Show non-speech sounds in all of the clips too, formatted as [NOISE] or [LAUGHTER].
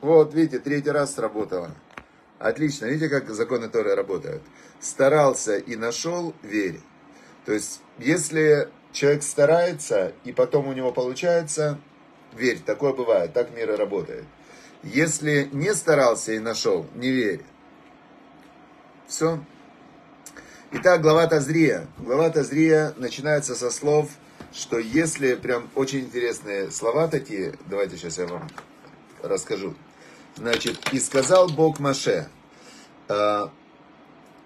Вот, видите, третий раз сработало. Отлично. Видите, как законы Торы работают? Старался и нашел, верь. То есть, если человек старается, и потом у него получается, верь, такое бывает, так мир и работает. Если не старался и нашел, не верь. Все. Итак, глава Тазрия. Глава Тазрия начинается со слов, что если прям очень интересные слова такие, давайте сейчас я вам расскажу. Значит, и сказал Бог Маше, э,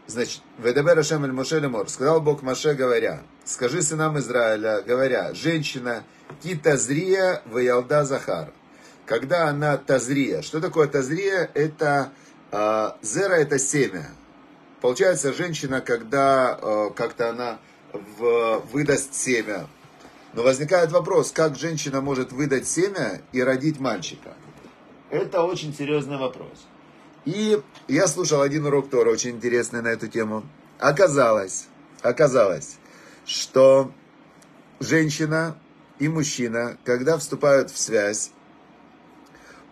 значит, Ведебер Ашем Эль Моше Лемор, сказал Бог Маше, говоря, скажи сынам Израиля, говоря, женщина ки тазрия ваялда захар. Когда она тазрия, что такое тазрия? Это э, зера, это семя. Получается, женщина, когда э, как-то она в, выдаст семя, но возникает вопрос, как женщина может выдать семя и родить мальчика? Это очень серьезный вопрос. И я слушал один урок Тора, очень интересный на эту тему. Оказалось, оказалось, что женщина и мужчина, когда вступают в связь,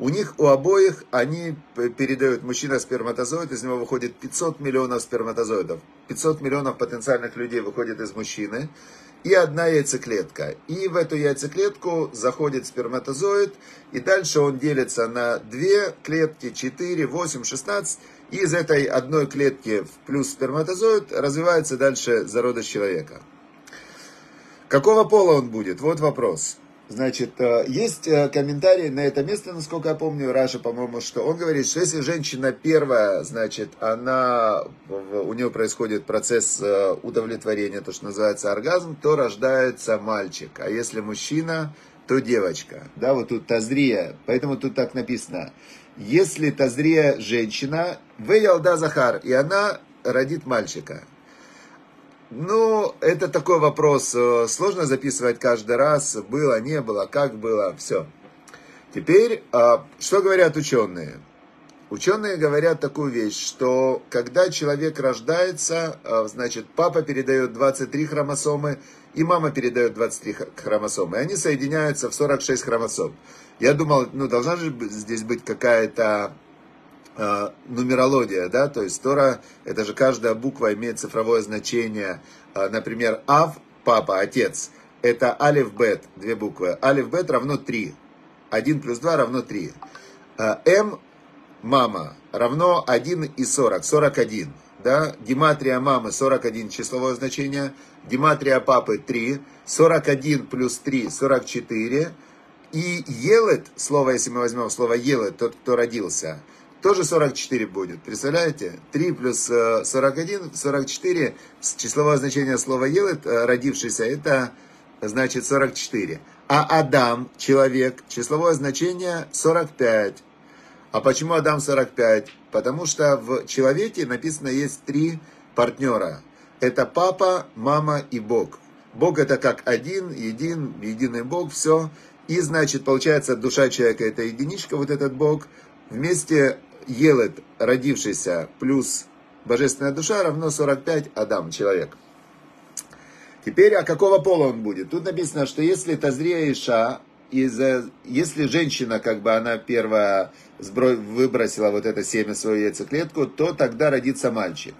у них, у обоих, они передают, мужчина сперматозоид, из него выходит 500 миллионов сперматозоидов. 500 миллионов потенциальных людей выходит из мужчины и одна яйцеклетка. И в эту яйцеклетку заходит сперматозоид, и дальше он делится на две клетки, 4, 8, 16, и из этой одной клетки плюс сперматозоид развивается дальше зародыш человека. Какого пола он будет? Вот вопрос. Значит, э, есть э, комментарий на это место, насколько я помню, Раша, по-моему, что он говорит, что если женщина первая, значит, она, у нее происходит процесс э, удовлетворения, то, что называется оргазм, то рождается мальчик. А если мужчина, то девочка. Да, вот тут Тазрия, поэтому тут так написано. Если Тазрия женщина, вы Ялда Захар, и она родит мальчика. Ну, это такой вопрос. Э, сложно записывать каждый раз. Было, не было, как было, все. Теперь, а, что говорят ученые? Ученые говорят такую вещь, что когда человек рождается, а, значит, папа передает 23 хромосомы, и мама передает 23 хромосомы. И они соединяются в 46 хромосом. Я думал, ну, должна же здесь быть какая-то э, нумерология, да, то есть Тора, это же каждая буква имеет цифровое значение. Э, например, Ав, папа, отец, это Алиф Бет, две буквы. Алиф Бет равно 3. 1 плюс 2 равно 3. Э, М, мама, равно 1 и 40, 41. Да? Гематрия мамы 41 числовое значение, гематрия папы 3, 41 плюс 3, 44. И елет, слово, если мы возьмем слово елет, тот, кто родился – тоже 44 будет. Представляете? 3 плюс 41, э, 44, числовое значение слова елет, э, родившийся, это значит 44. А Адам, человек, числовое значение 45. А почему Адам 45? Потому что в человеке написано есть три партнера. Это папа, мама и Бог. Бог это как один, един, единый Бог, все. И значит, получается, душа человека это единичка, вот этот Бог. Вместе Елет, родившийся, плюс божественная душа, равно 45 Адам, человек. Теперь, а какого пола он будет? Тут написано, что если Тазрия Иша, из, если женщина, как бы она первая сбро... выбросила вот это семя свою яйцеклетку, то тогда родится мальчик.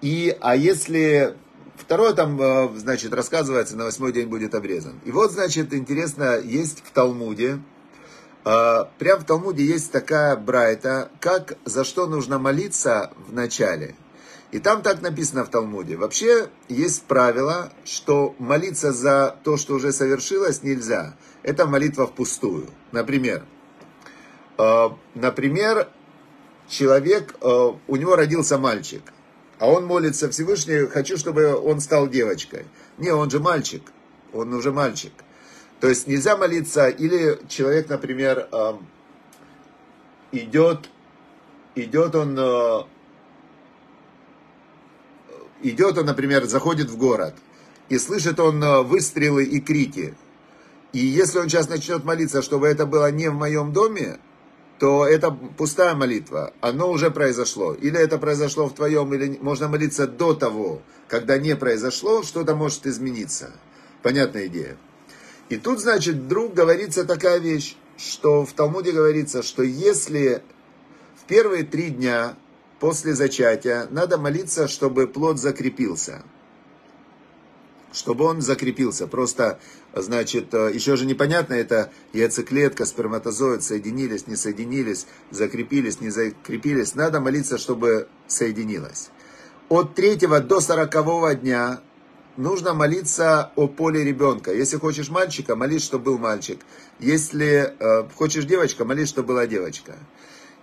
И, а если второе там, э, значит, рассказывается, на восьмой день будет обрезан. И вот, значит, интересно, есть в Талмуде, прям в Талмуде есть такая брайта, как за что нужно молиться в начале. И там так написано в Талмуде. Вообще есть правило, что молиться за то, что уже совершилось, нельзя. Это молитва впустую. Например, а, например, человек, а, у него родился мальчик, а он молится Всевышний, хочу, чтобы он стал девочкой. Не, он же мальчик, он уже мальчик. То есть нельзя молиться, или человек, например, идет, идет он, э, идет он, например, заходит в город, и слышит он э, выстрелы и крики. И если он сейчас начнет молиться, чтобы это было не в моем доме, то это пустая молитва, оно уже произошло. Или это произошло в твоем, или можно молиться до того, когда не произошло, что-то может измениться. Понятная идея. И тут, значит, вдруг говорится такая вещь, что в Талмуде говорится, что если в первые три дня после зачатия надо молиться, чтобы плод закрепился. Чтобы он закрепился. Просто, значит, э, еще же непонятно, это яйцеклетка, сперматозоид соединились, не соединились, закрепились, не закрепились. Надо молиться, чтобы соединилось. От третьего до сорокового дня нужно молиться о поле ребенка. Если хочешь мальчика, молись, чтобы был мальчик. Если э, хочешь девочка, молись, чтобы была девочка.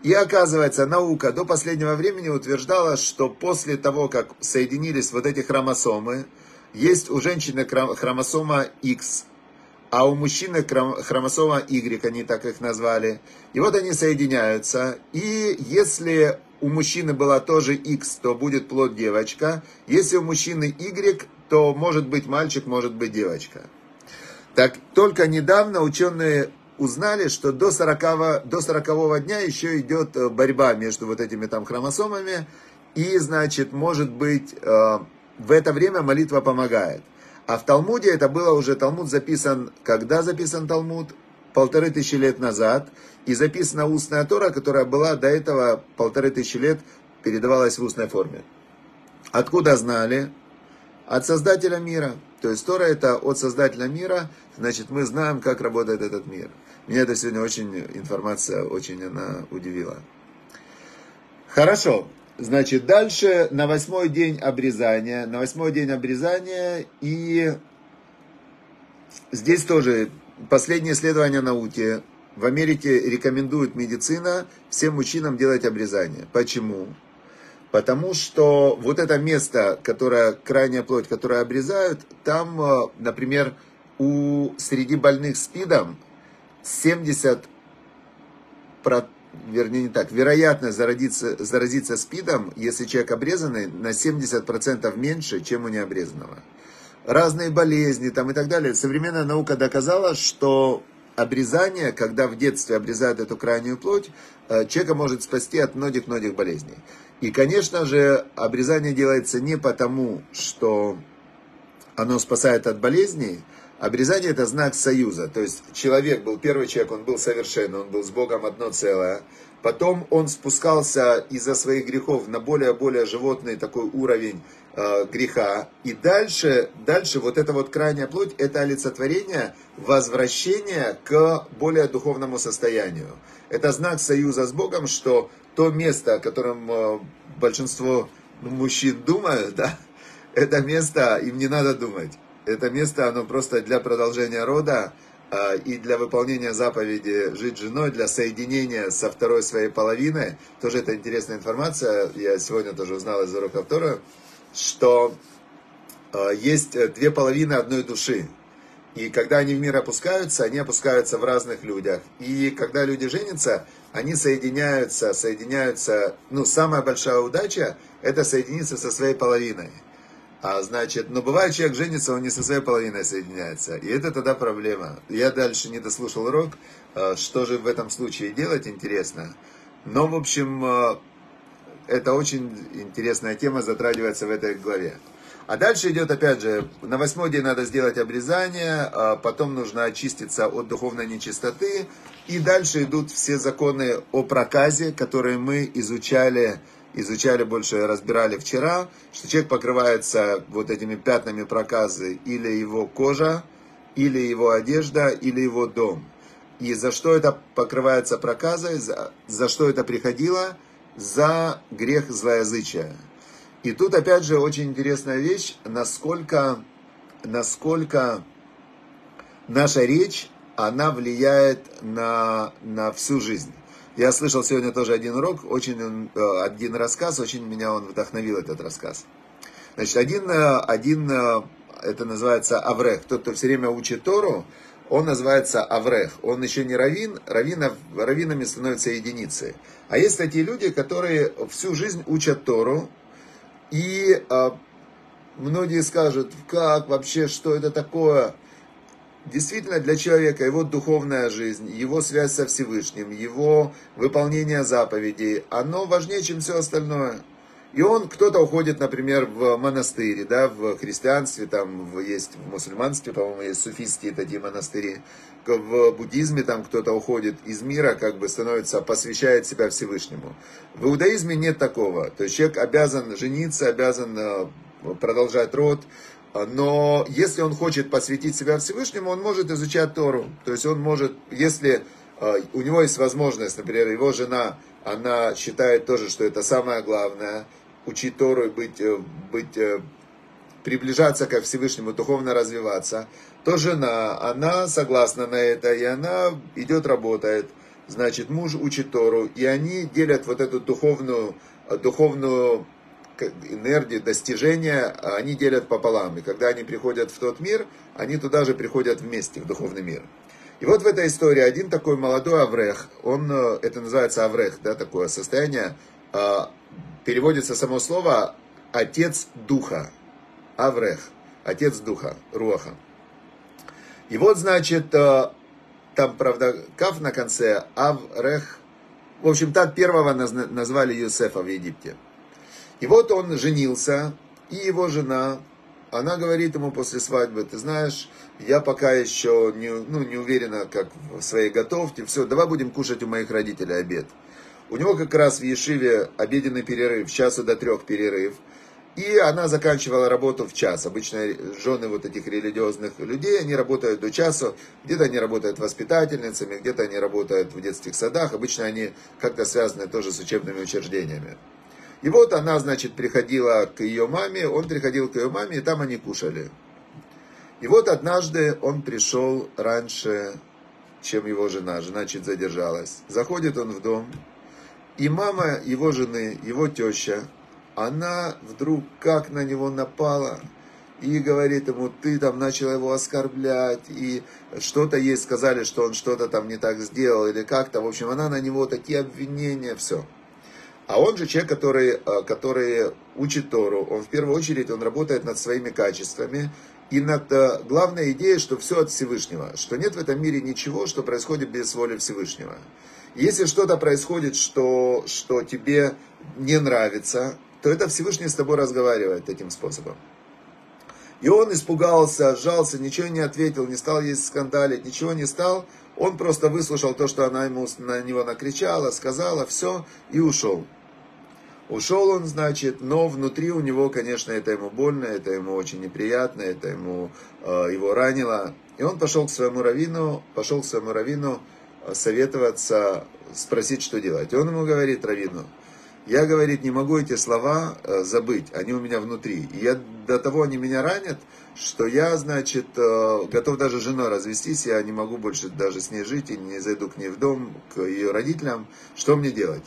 И оказывается, наука до последнего времени утверждала, что после того, как соединились вот эти хромосомы, есть у женщины хромосома X, а у мужчины хромосома Y, они так их назвали. И вот они соединяются. И если у мужчины была тоже X, то будет плод девочка. Если у мужчины Y, то может быть мальчик, может быть девочка. Так только недавно ученые узнали, что до 40, до 40 дня еще идет э, борьба между вот этими там хромосомами, и, значит, может быть, э, в это время молитва помогает. А в Талмуде это было уже, Талмуд записан, когда записан Талмуд? Полторы тысячи лет назад. И записана устная Тора, которая была до этого полторы тысячи лет, передавалась в устной форме. Откуда знали? От Создателя мира. То есть Тора это от Создателя мира, значит мы знаем, как работает этот мир. Меня это сегодня очень, информация очень она удивила. Хорошо, значит, дальше на восьмой день обрезания, на восьмой день обрезания и здесь тоже последнее исследование науки. В Америке рекомендует медицина всем мужчинам делать обрезание. Почему? Потому что вот это место, которое, крайняя плоть, которую обрезают, там, э, например, у, среди больных СПИДом 70, про, вернее не так, вероятность заразиться, заразиться СПИДом, если человек обрезанный, на 70% меньше, чем у необрезанного. Разные болезни там и так далее. Современная наука доказала, что обрезание, когда в детстве обрезают эту крайнюю плоть, э, человека может спасти от многих-многих болезней. И, конечно же, обрезание делается не потому, что оно спасает от болезней, Обрезание это знак союза. То есть человек был, первый человек, он был совершенный, он был с Богом одно целое. Потом он спускался из-за своих грехов на более-более животный такой уровень э, греха. И дальше, дальше вот эта вот крайняя плоть, это олицетворение возвращения к более духовному состоянию. Это знак союза с Богом, что то место, о котором э, большинство мужчин думают, да, [LAUGHS] это место им не надо думать это место, оно просто для продолжения рода э, и для выполнения заповеди жить женой, для соединения со второй своей половиной. Тоже это интересная информация, я сегодня тоже узнал из урока Тора, что э, есть две половины одной души. И когда они в мир опускаются, они опускаются в разных людях. И когда люди женятся, они соединяются, соединяются. Ну, самая большая удача – это соединиться со своей половиной. А значит, но бывает, человек женится, он не со своей половиной соединяется. И это тогда проблема. Я дальше не дослушал урок, а, что же в этом случае делать, интересно. Но, в общем, а, это очень интересная тема, затрагивается в этой главе. А дальше идет, опять же, на восьмой день надо сделать обрезание, а потом нужно очиститься от духовной нечистоты. И дальше идут все законы о проказе, которые мы изучали изучали больше, разбирали вчера, что человек покрывается вот этими пятнами проказы или его кожа, или его одежда, или его дом. И за что это покрывается проказой, за, за что это приходило? За грех злоязычия. И тут опять же очень интересная вещь, насколько, насколько наша речь, она влияет на, на всю жизнь. Я слышал сегодня тоже один урок, очень э, один рассказ, очень меня он вдохновил этот рассказ. Значит, один, э, один э, это называется Аврех, тот, кто все время учит Тору, он называется Аврех. Он еще не равин, равинов, равинами становятся единицы. А есть такие люди, которые всю жизнь учат Тору, и а, многие скажут, как вообще, что это такое? Действительно, для человека его духовная жизнь, его связь со Всевышним, его выполнение заповедей, оно важнее, чем все остальное. И он, кто-то уходит, например, в монастырь, да, в христианстве, там есть в мусульманстве, по-моему, есть суфистские такие монастыри. В буддизме там кто-то уходит из мира, как бы становится, посвящает себя Всевышнему. В иудаизме нет такого. То есть человек обязан жениться, обязан э, продолжать род, но если он хочет посвятить себя Всевышнему, он может изучать Тору. То есть он может, если э, у него есть возможность, например, его жена, она считает тоже, что это самое главное – учить Тору и быть, э, быть, э, приближаться ко Всевышнему, духовно развиваться, то жена, она согласна на это, и она идет, работает. Значит, муж учит Тору, и они делят вот эту духовную, духовную энергию, достижения, они делят пополам. И когда они приходят в тот мир, они туда же приходят вместе, в духовный мир. И вот в этой истории один такой молодой Аврех, он, э, это называется Аврех, да, такое состояние, переводится само слово «отец духа», Аврех, отец духа, Руаха. И вот, значит, э, там, правда, Кав на конце, Аврех, в общем, так первого назвали Юсефа в Египте. И вот он женился, и его жена, она говорит ему после свадьбы, ты знаешь, я пока еще не, ну, не уверена, как в своей готовке, все, давай будем кушать у моих родителей обед. У него как раз в Ешиве обеденный перерыв, с часу до трех перерыв. И она заканчивала работу в час. Обычно жены вот этих религиозных людей, они работают до часу. Где-то они работают воспитательницами, где-то они работают в детских садах. Обычно они как-то связаны тоже с учебными учреждениями. И вот она, значит, приходила к ее маме, он приходил к ее маме, и там они кушали. И вот однажды он пришел раньше, чем его жена. Жена чуть задержалась. Заходит он в дом, и мама его жены, его теща, она вдруг как на него напала и говорит ему, ты там начал его оскорблять, и что-то ей сказали, что он что-то там не так сделал, или как-то, в общем, она на него такие обвинения, все. А он же человек, который, э, который учит Тору, он в первую очередь, он работает над своими качествами, и над э, главной идеей, что все от Всевышнего, что нет в этом мире ничего, что происходит без воли Всевышнего. Если что-то происходит, что, что тебе не нравится, то это Всевышний с тобой разговаривает таким способом. И он испугался, сжался, ничего не ответил, не стал есть скандалить, ничего не стал. Он просто выслушал то, что она ему на него накричала, сказала, все, и ушел. Ушел он, значит, но внутри у него, конечно, это ему больно, это ему очень неприятно, это ему, э, его ранило. И он пошел к своему раввину, пошел к своему раввину, советоваться, спросить, что делать. И он ему говорит, Равину, я, говорит, не могу эти слова э, забыть, они у меня внутри. И я, до того они меня ранят, что я, значит, э, готов даже с женой развестись, я не могу больше даже с ней жить, и не зайду к ней в дом, к ее родителям. Что мне делать?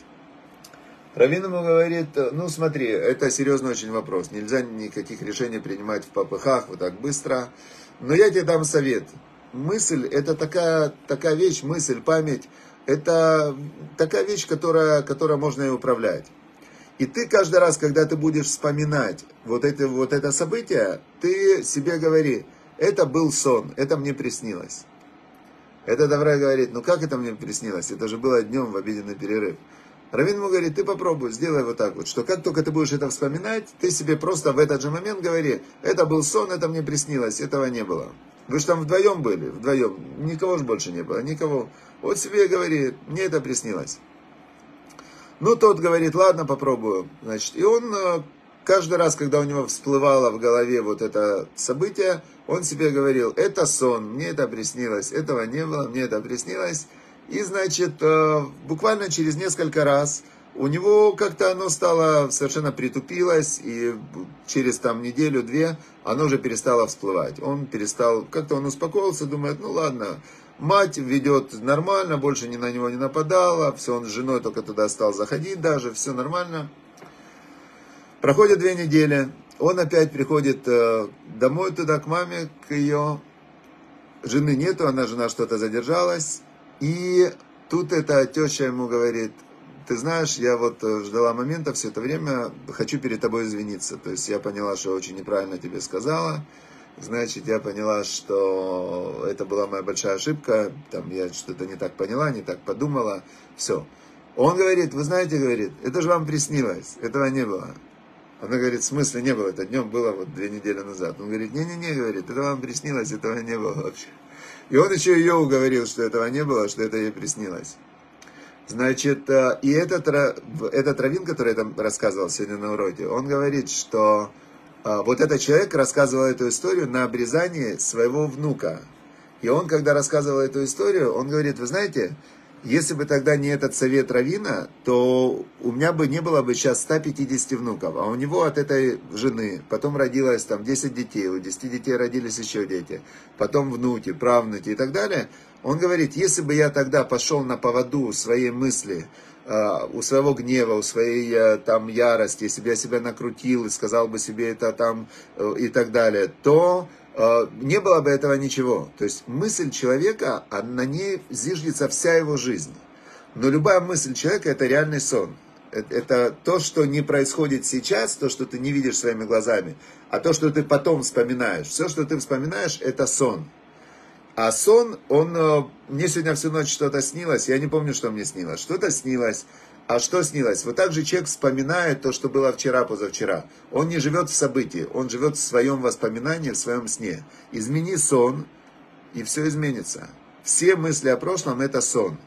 Равин ему говорит, ну смотри, это серьезный очень вопрос. Нельзя никаких решений принимать в попыхах вот так быстро. Но я тебе дам совет мысль это такая, такая вещь, мысль, память, это такая вещь, которая, которая можно и управлять. И ты каждый раз, когда ты будешь вспоминать вот это, вот это событие, ты себе говори, это был сон, это мне приснилось. Это Даврай говорит, ну как это мне приснилось? Это же было днем в обеденный перерыв. Равин ему говорит, ты попробуй, сделай вот так вот, что как только ты будешь это вспоминать, ты себе просто в этот же момент говори, это был сон, это мне приснилось, этого не было. Вы же там вдвоем были, вдвоем. Никого же больше не было, никого. Вот себе говорит, мне это приснилось. Ну, тот говорит, ладно, попробую. Значит, и он э, каждый раз, когда у него всплывало в голове вот это событие, он себе говорил, это сон, мне это приснилось, этого не было, мне это приснилось. И, значит, э, буквально через несколько раз у него как-то оно стало, совершенно притупилось, и через там неделю-две оно уже перестало всплывать. Он перестал, как-то он успокоился, думает, ну ладно, мать ведет нормально, больше ни на него не нападала, все, он с женой только туда стал заходить даже, все нормально. Проходит две недели, он опять приходит э, домой туда, к маме, к ее жены нету, она жена что-то задержалась, и тут эта теща ему говорит, ты знаешь, я вот э, ждала момента все это время, хочу перед тобой извиниться. То есть я поняла, что очень неправильно тебе сказала. Значит, я поняла, что это была моя большая ошибка. Там я что-то не так поняла, не так подумала. Все. Он говорит, вы знаете, говорит, это же вам приснилось. Этого не было. Она говорит, в смысле не было, это днем было вот две недели назад. Он говорит, не-не-не, говорит, это вам приснилось, этого не было вообще. И он еще ее уговорил, что этого не было, что это ей приснилось. Значит, э, и этот, этот раввин, который я там рассказывал сегодня на уроке, он говорит, что э, вот этот человек рассказывал эту историю на обрезании своего внука. И он, когда рассказывал эту историю, он говорит, вы знаете, если бы тогда не этот совет Равина, то у меня бы не было бы сейчас 150 внуков. А у него от этой жены потом родилось там 10 детей, у 10 детей родились еще дети. Потом внуки, правнуки и так далее. Он говорит, если бы я тогда пошел на поводу своей мысли, а, у своего гнева, у своей э, там ярости, если бы я себя накрутил и сказал бы себе это там э, и так далее, то не было бы этого ничего. То есть мысль человека, на ней зиждется вся его жизнь. Но любая мысль человека это реальный сон. Это то, что не происходит сейчас, то, что ты не видишь своими глазами, а то, что ты потом вспоминаешь. Все, что ты вспоминаешь, это сон. А сон, он... Э, мне сегодня всю ночь что-то снилось, я не помню, что мне снилось. Что-то снилось. А что снилось? Вот так же человек вспоминает то, что было вчера, позавчера. Он не живет в событии, он живет в своем воспоминании, в своем сне. Измени сон, и все изменится. Все мысли о прошлом – это сон.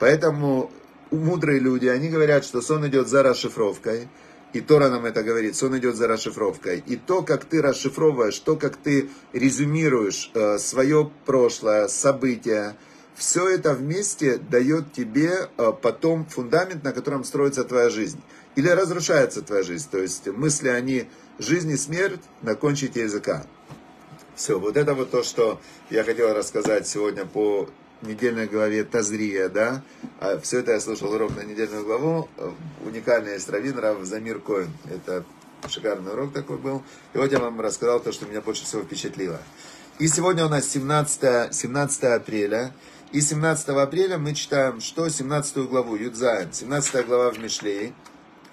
Поэтому мудрые люди, они говорят, что сон идет за расшифровкой. И Тора нам это говорит, сон идет за расшифровкой. И то, как ты расшифровываешь, то, как ты резюмируешь э, свое прошлое, события, все это вместе дает тебе э, потом фундамент, на котором строится твоя жизнь. Или разрушается твоя жизнь. То есть мысли, они жизнь и смерть на кончике языка. Все, вот это вот то, что я хотел рассказать сегодня по недельной главе Тазрия, да. А все это я слушал урок на недельную главу. Уникальный есть раввин Рав Замир Коин. Это шикарный урок такой был. И вот я вам рассказал то, что меня больше всего впечатлило. И сегодня у нас 17, 17 апреля. И 17 апреля мы читаем, что 17 главу, Юдзайн, 17 глава в Мишлее,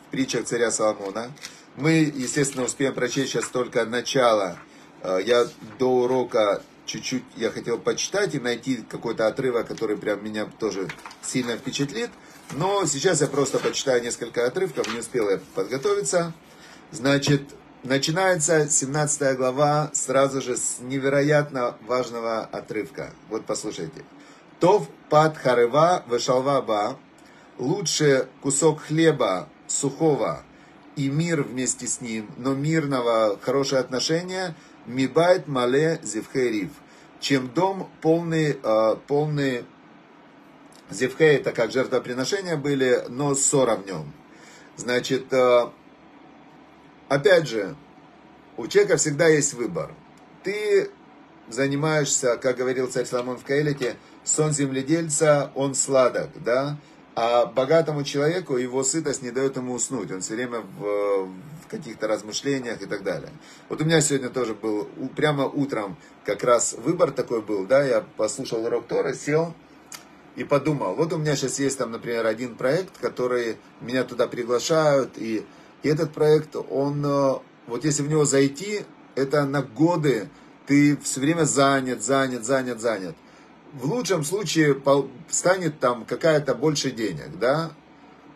в притчах царя Соломона. Мы, естественно, успеем прочесть сейчас только начало. Э, я до урока чуть-чуть я хотел почитать и найти какой-то отрывок, который прям меня тоже сильно впечатлит. Но сейчас я просто почитаю несколько отрывков, не успел я подготовиться. Значит, начинается 17 глава сразу же с невероятно важного отрывка. Вот послушайте. Тов пад харева вешалва ба. Лучше кусок хлеба сухого и мир вместе с ним, но мирного, хорошее отношение, мибайт мале зевхерив, чем дом полный, э, полный зевхей, это как жертвоприношения были, но ссора в нем. Значит, э, опять же, у человека всегда есть выбор. Ты занимаешься, как говорил царь Соломон в Каэлите, сон земледельца, он сладок, да, а богатому человеку его сытость не дает ему уснуть, он все время в, в каких-то размышлениях и так далее. Вот у меня сегодня тоже был, прямо утром как раз выбор такой был, да, я послушал урок Тора, сел и подумал, вот у меня сейчас есть там, например, один проект, который меня туда приглашают, и, и этот проект, он, э, вот если в него зайти, это на годы, ты все время занят, занят, занят, занят в лучшем случае станет там какая-то больше денег, да,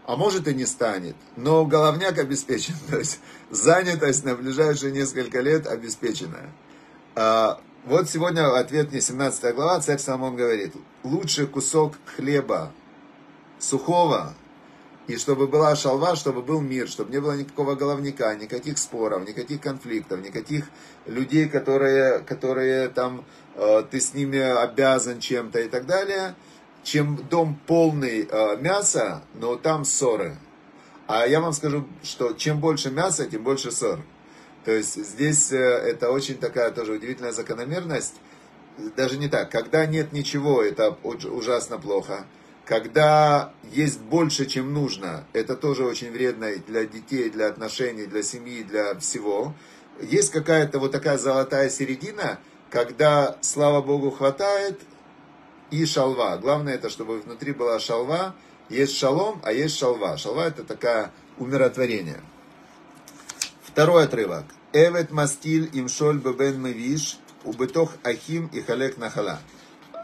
а может и не станет, но головняк обеспечен, [LAUGHS] то есть занятость на ближайшие несколько лет обеспечена. А, вот сегодня ответ мне 17 глава, царь Соломон говорит, лучше кусок хлеба сухого, и чтобы была шалва, чтобы был мир, чтобы не было никакого головника, никаких споров, никаких конфликтов, никаких людей, которые, которые там, э, ты с ними обязан чем-то и так далее, чем дом полный э, мяса, но там ссоры. А я вам скажу, что чем больше мяса, тем больше ссор. То есть здесь э, это очень такая тоже удивительная закономерность. Даже не так. Когда нет ничего, это ужасно плохо. Когда есть больше, чем нужно, это тоже очень вредно для детей, для отношений, для семьи, для всего. Есть какая-то вот такая золотая середина, когда, слава Богу, хватает и шалва. Главное это, чтобы внутри была шалва. Есть шалом, а есть шалва. Шалва это такая умиротворение. Второй отрывок. Эвет мастиль имшоль бебен мевиш, убытох ахим и халек нахала.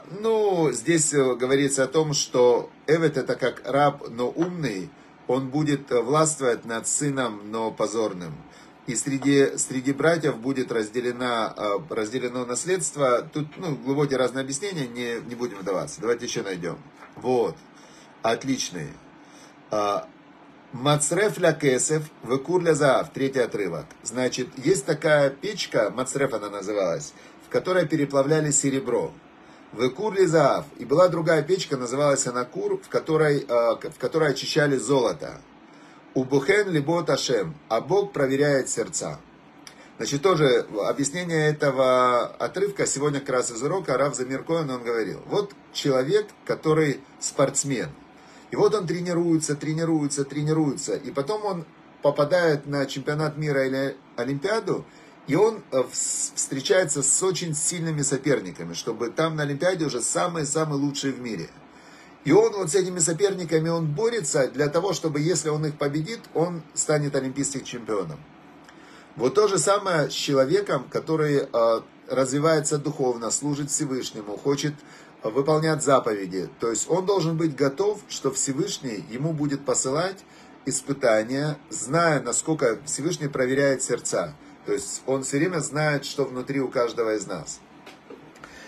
Ну, здесь э, говорится о том, что Эвет это как раб, но умный, он будет э, властвовать над сыном, но позорным. и среди, среди братьев будет разделено, э, разделено наследство. Тут ну, глубокие разные объяснения, не, не будем вдаваться. Давайте еще найдем. Вот, отличный. А, Мацреф ля кесев, векур ля заав, третий отрывок. Значит, есть такая печка, мацреф она называлась, в которой переплавляли серебро. Векур ли заав. И была другая печка, называлась она кур, в которой, э, в которой очищали золото. Убухен либо ташем, а Бог проверяет сердца. Значит, тоже объяснение этого отрывка сегодня как раз из урока Рав Замир Коэн, он говорил, вот человек, который спортсмен, и вот он тренируется, тренируется, тренируется. И потом он попадает на чемпионат мира или Олимпиаду, и он э, встречается с очень сильными соперниками, чтобы там на Олимпиаде уже самые-самые лучшие в мире. И он вот с этими соперниками, он борется для того, чтобы если он их победит, он станет олимпийским чемпионом. Вот то же самое с человеком, который э, развивается духовно, служит Всевышнему, хочет выполнять заповеди. То есть он должен быть готов, что Всевышний ему будет посылать испытания, зная, насколько Всевышний проверяет сердца. То есть он все время знает, что внутри у каждого из нас.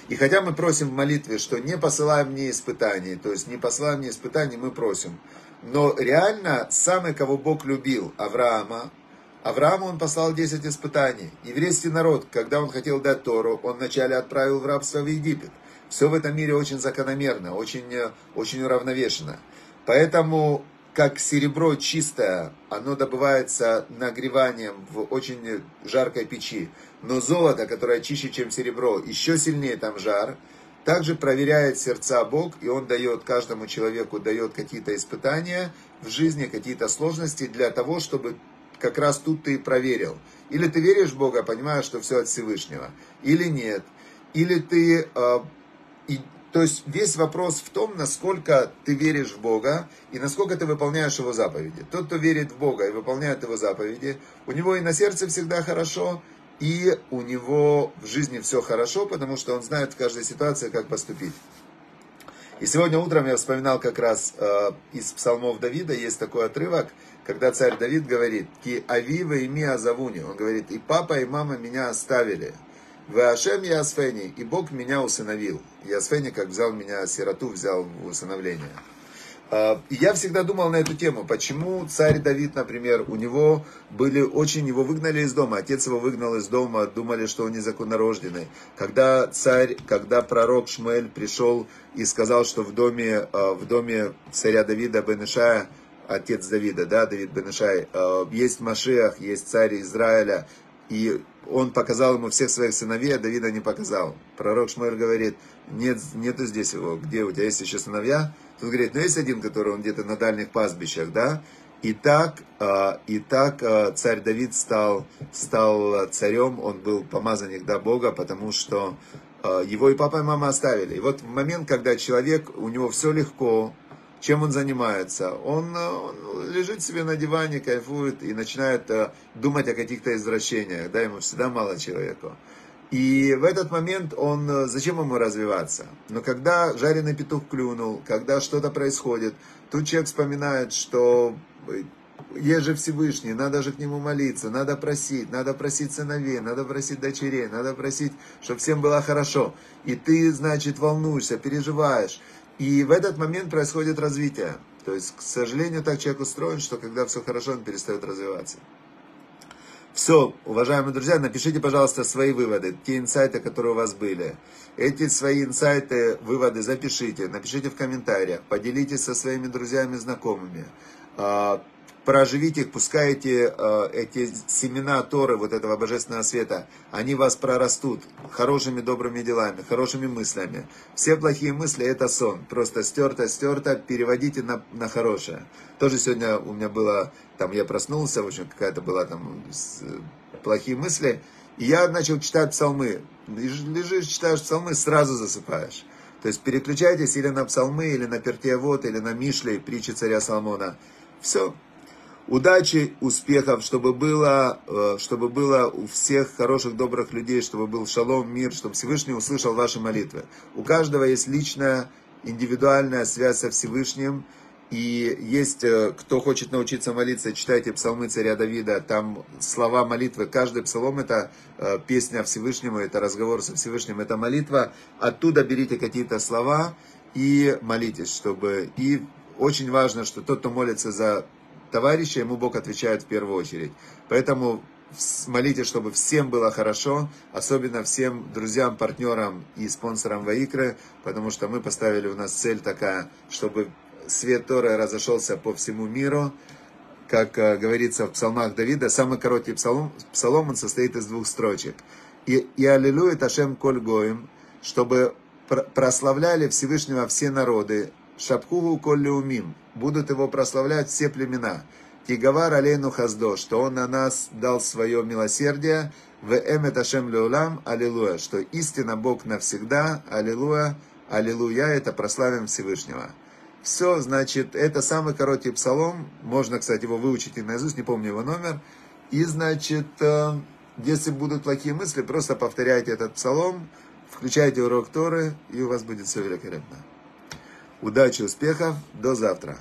И хотя мы просим в молитве, что не посылай мне испытаний, то есть не посылай мне испытаний, мы просим. Но реально, самый, кого Бог любил, Авраама, Аврааму он послал 10 испытаний. Еврейский народ, когда он хотел дать Тору, он вначале отправил в рабство в Египет. Все в этом мире очень закономерно, очень, э, очень уравновешено. Поэтому, как серебро чистое, оно добывается нагреванием в очень жаркой печи. Но золото, которое чище, чем серебро, еще сильнее там жар, также проверяет сердца Бог, и Он дает каждому человеку, дает какие-то испытания в жизни, какие-то сложности для того, чтобы как раз тут ты и проверил. Или ты веришь в Бога, понимаешь, что все от Всевышнего, или нет. Или ты э, и, то есть весь вопрос в том, насколько ты веришь в Бога и насколько ты выполняешь Его заповеди. Тот, кто верит в Бога и выполняет Его заповеди, у него и на сердце всегда хорошо, и у него в жизни все хорошо, потому что он знает в каждой ситуации, как поступить. И сегодня утром я вспоминал как раз э, из псалмов Давида, есть такой отрывок, когда царь Давид говорит, «Ки авива и ми азавуни». Он говорит, «И папа, и мама меня оставили». Вашем Ясфени, и Бог меня усыновил. Ясфени, как взял меня, сироту взял в усыновление. А, я всегда думал на эту тему, почему царь Давид, например, у него были очень, его выгнали из дома, отец его выгнал из дома, думали, что он незаконнорожденный. Когда царь, когда пророк Шмель пришел и сказал, что в доме, а, в доме царя Давида Бенешая, отец Давида, да, Давид Бенешай, а, есть Машиах, есть царь Израиля, и он показал ему всех своих сыновей, а Давида не показал. Пророк Шмуэль говорит, нет, нету здесь его, где у тебя есть еще сыновья? Тут говорит, ну есть один, который он где-то на дальних пастбищах, да? И так, а, и так а, царь Давид стал, стал царем, он был помазанник до Бога, потому что а, его и папа, и мама оставили. И вот в момент, когда человек, у него все легко, чем он занимается? Он, э, он лежит себе на диване, кайфует и начинает э, думать о каких-то извращениях. Да, ему всегда мало человеку. И в этот момент он, э, зачем ему развиваться? Но когда жареный петух клюнул, когда что-то происходит, тут человек вспоминает, что есть же Всевышний, надо же к нему молиться, надо просить, надо просить сыновей, надо просить дочерей, надо просить, чтобы всем было хорошо. И ты, значит, волнуешься, переживаешь. И в этот момент происходит развитие. То есть, к сожалению, так человек устроен, что когда все хорошо, он перестает развиваться. Все, уважаемые друзья, напишите, пожалуйста, свои выводы, те инсайты, которые у вас были. Эти свои инсайты, выводы запишите, напишите в комментариях, поделитесь со своими друзьями, знакомыми. Проживите их, пускай эти, э, эти семена Торы, вот этого божественного света, они вас прорастут хорошими добрыми делами, хорошими мыслями. Все плохие мысли это сон, просто стерто, стерто, переводите на, на хорошее. Тоже сегодня у меня было, там я проснулся, в общем, какая-то была там плохие мысли, и я начал читать псалмы. Лежишь, читаешь псалмы, сразу засыпаешь. То есть переключайтесь или на псалмы, или на Пертиавод, или на Мишлей, притчи царя Соломона. Все, удачи, успехов, чтобы было, э, чтобы было у всех хороших, добрых людей, чтобы был шалом, мир, чтобы Всевышний услышал ваши молитвы. У каждого есть личная, индивидуальная связь со Всевышним, И есть, э, кто хочет научиться молиться, читайте псалмы царя Давида, там слова молитвы, каждый псалом это э, песня Всевышнему, это разговор со Всевышним, это молитва. Оттуда берите какие-то слова и молитесь, чтобы... И очень важно, что тот, кто молится за товарища, ему Бог отвечает в первую очередь. Поэтому молитесь, чтобы всем было хорошо, особенно всем друзьям, партнерам и спонсорам Ваикры, потому что мы поставили у нас цель такая, чтобы свет Торы разошелся по всему миру. Как э, говорится в псалмах Давида, самый короткий псалом, псалом он состоит из двух строчек. И, и аллилуйя Ташем Коль Гоим, чтобы прославляли Всевышнего все народы, Шапхугу Коль Леумим, будут его прославлять все племена. Тигавар алейну хаздо, что он на нас дал свое милосердие, в эмет Ашем Леулам, аллилуйя, что истина Бог навсегда, аллилуйя, аллилуйя, это прославим Всевышнего. Все, значит, это самый короткий псалом. Можно, кстати, его выучить и наизусть, не помню его номер. И, значит, э, если будут плохие мысли, просто повторяйте этот псалом, включайте урок Торы, и у вас будет все великолепно. Удачи, успехов, до завтра.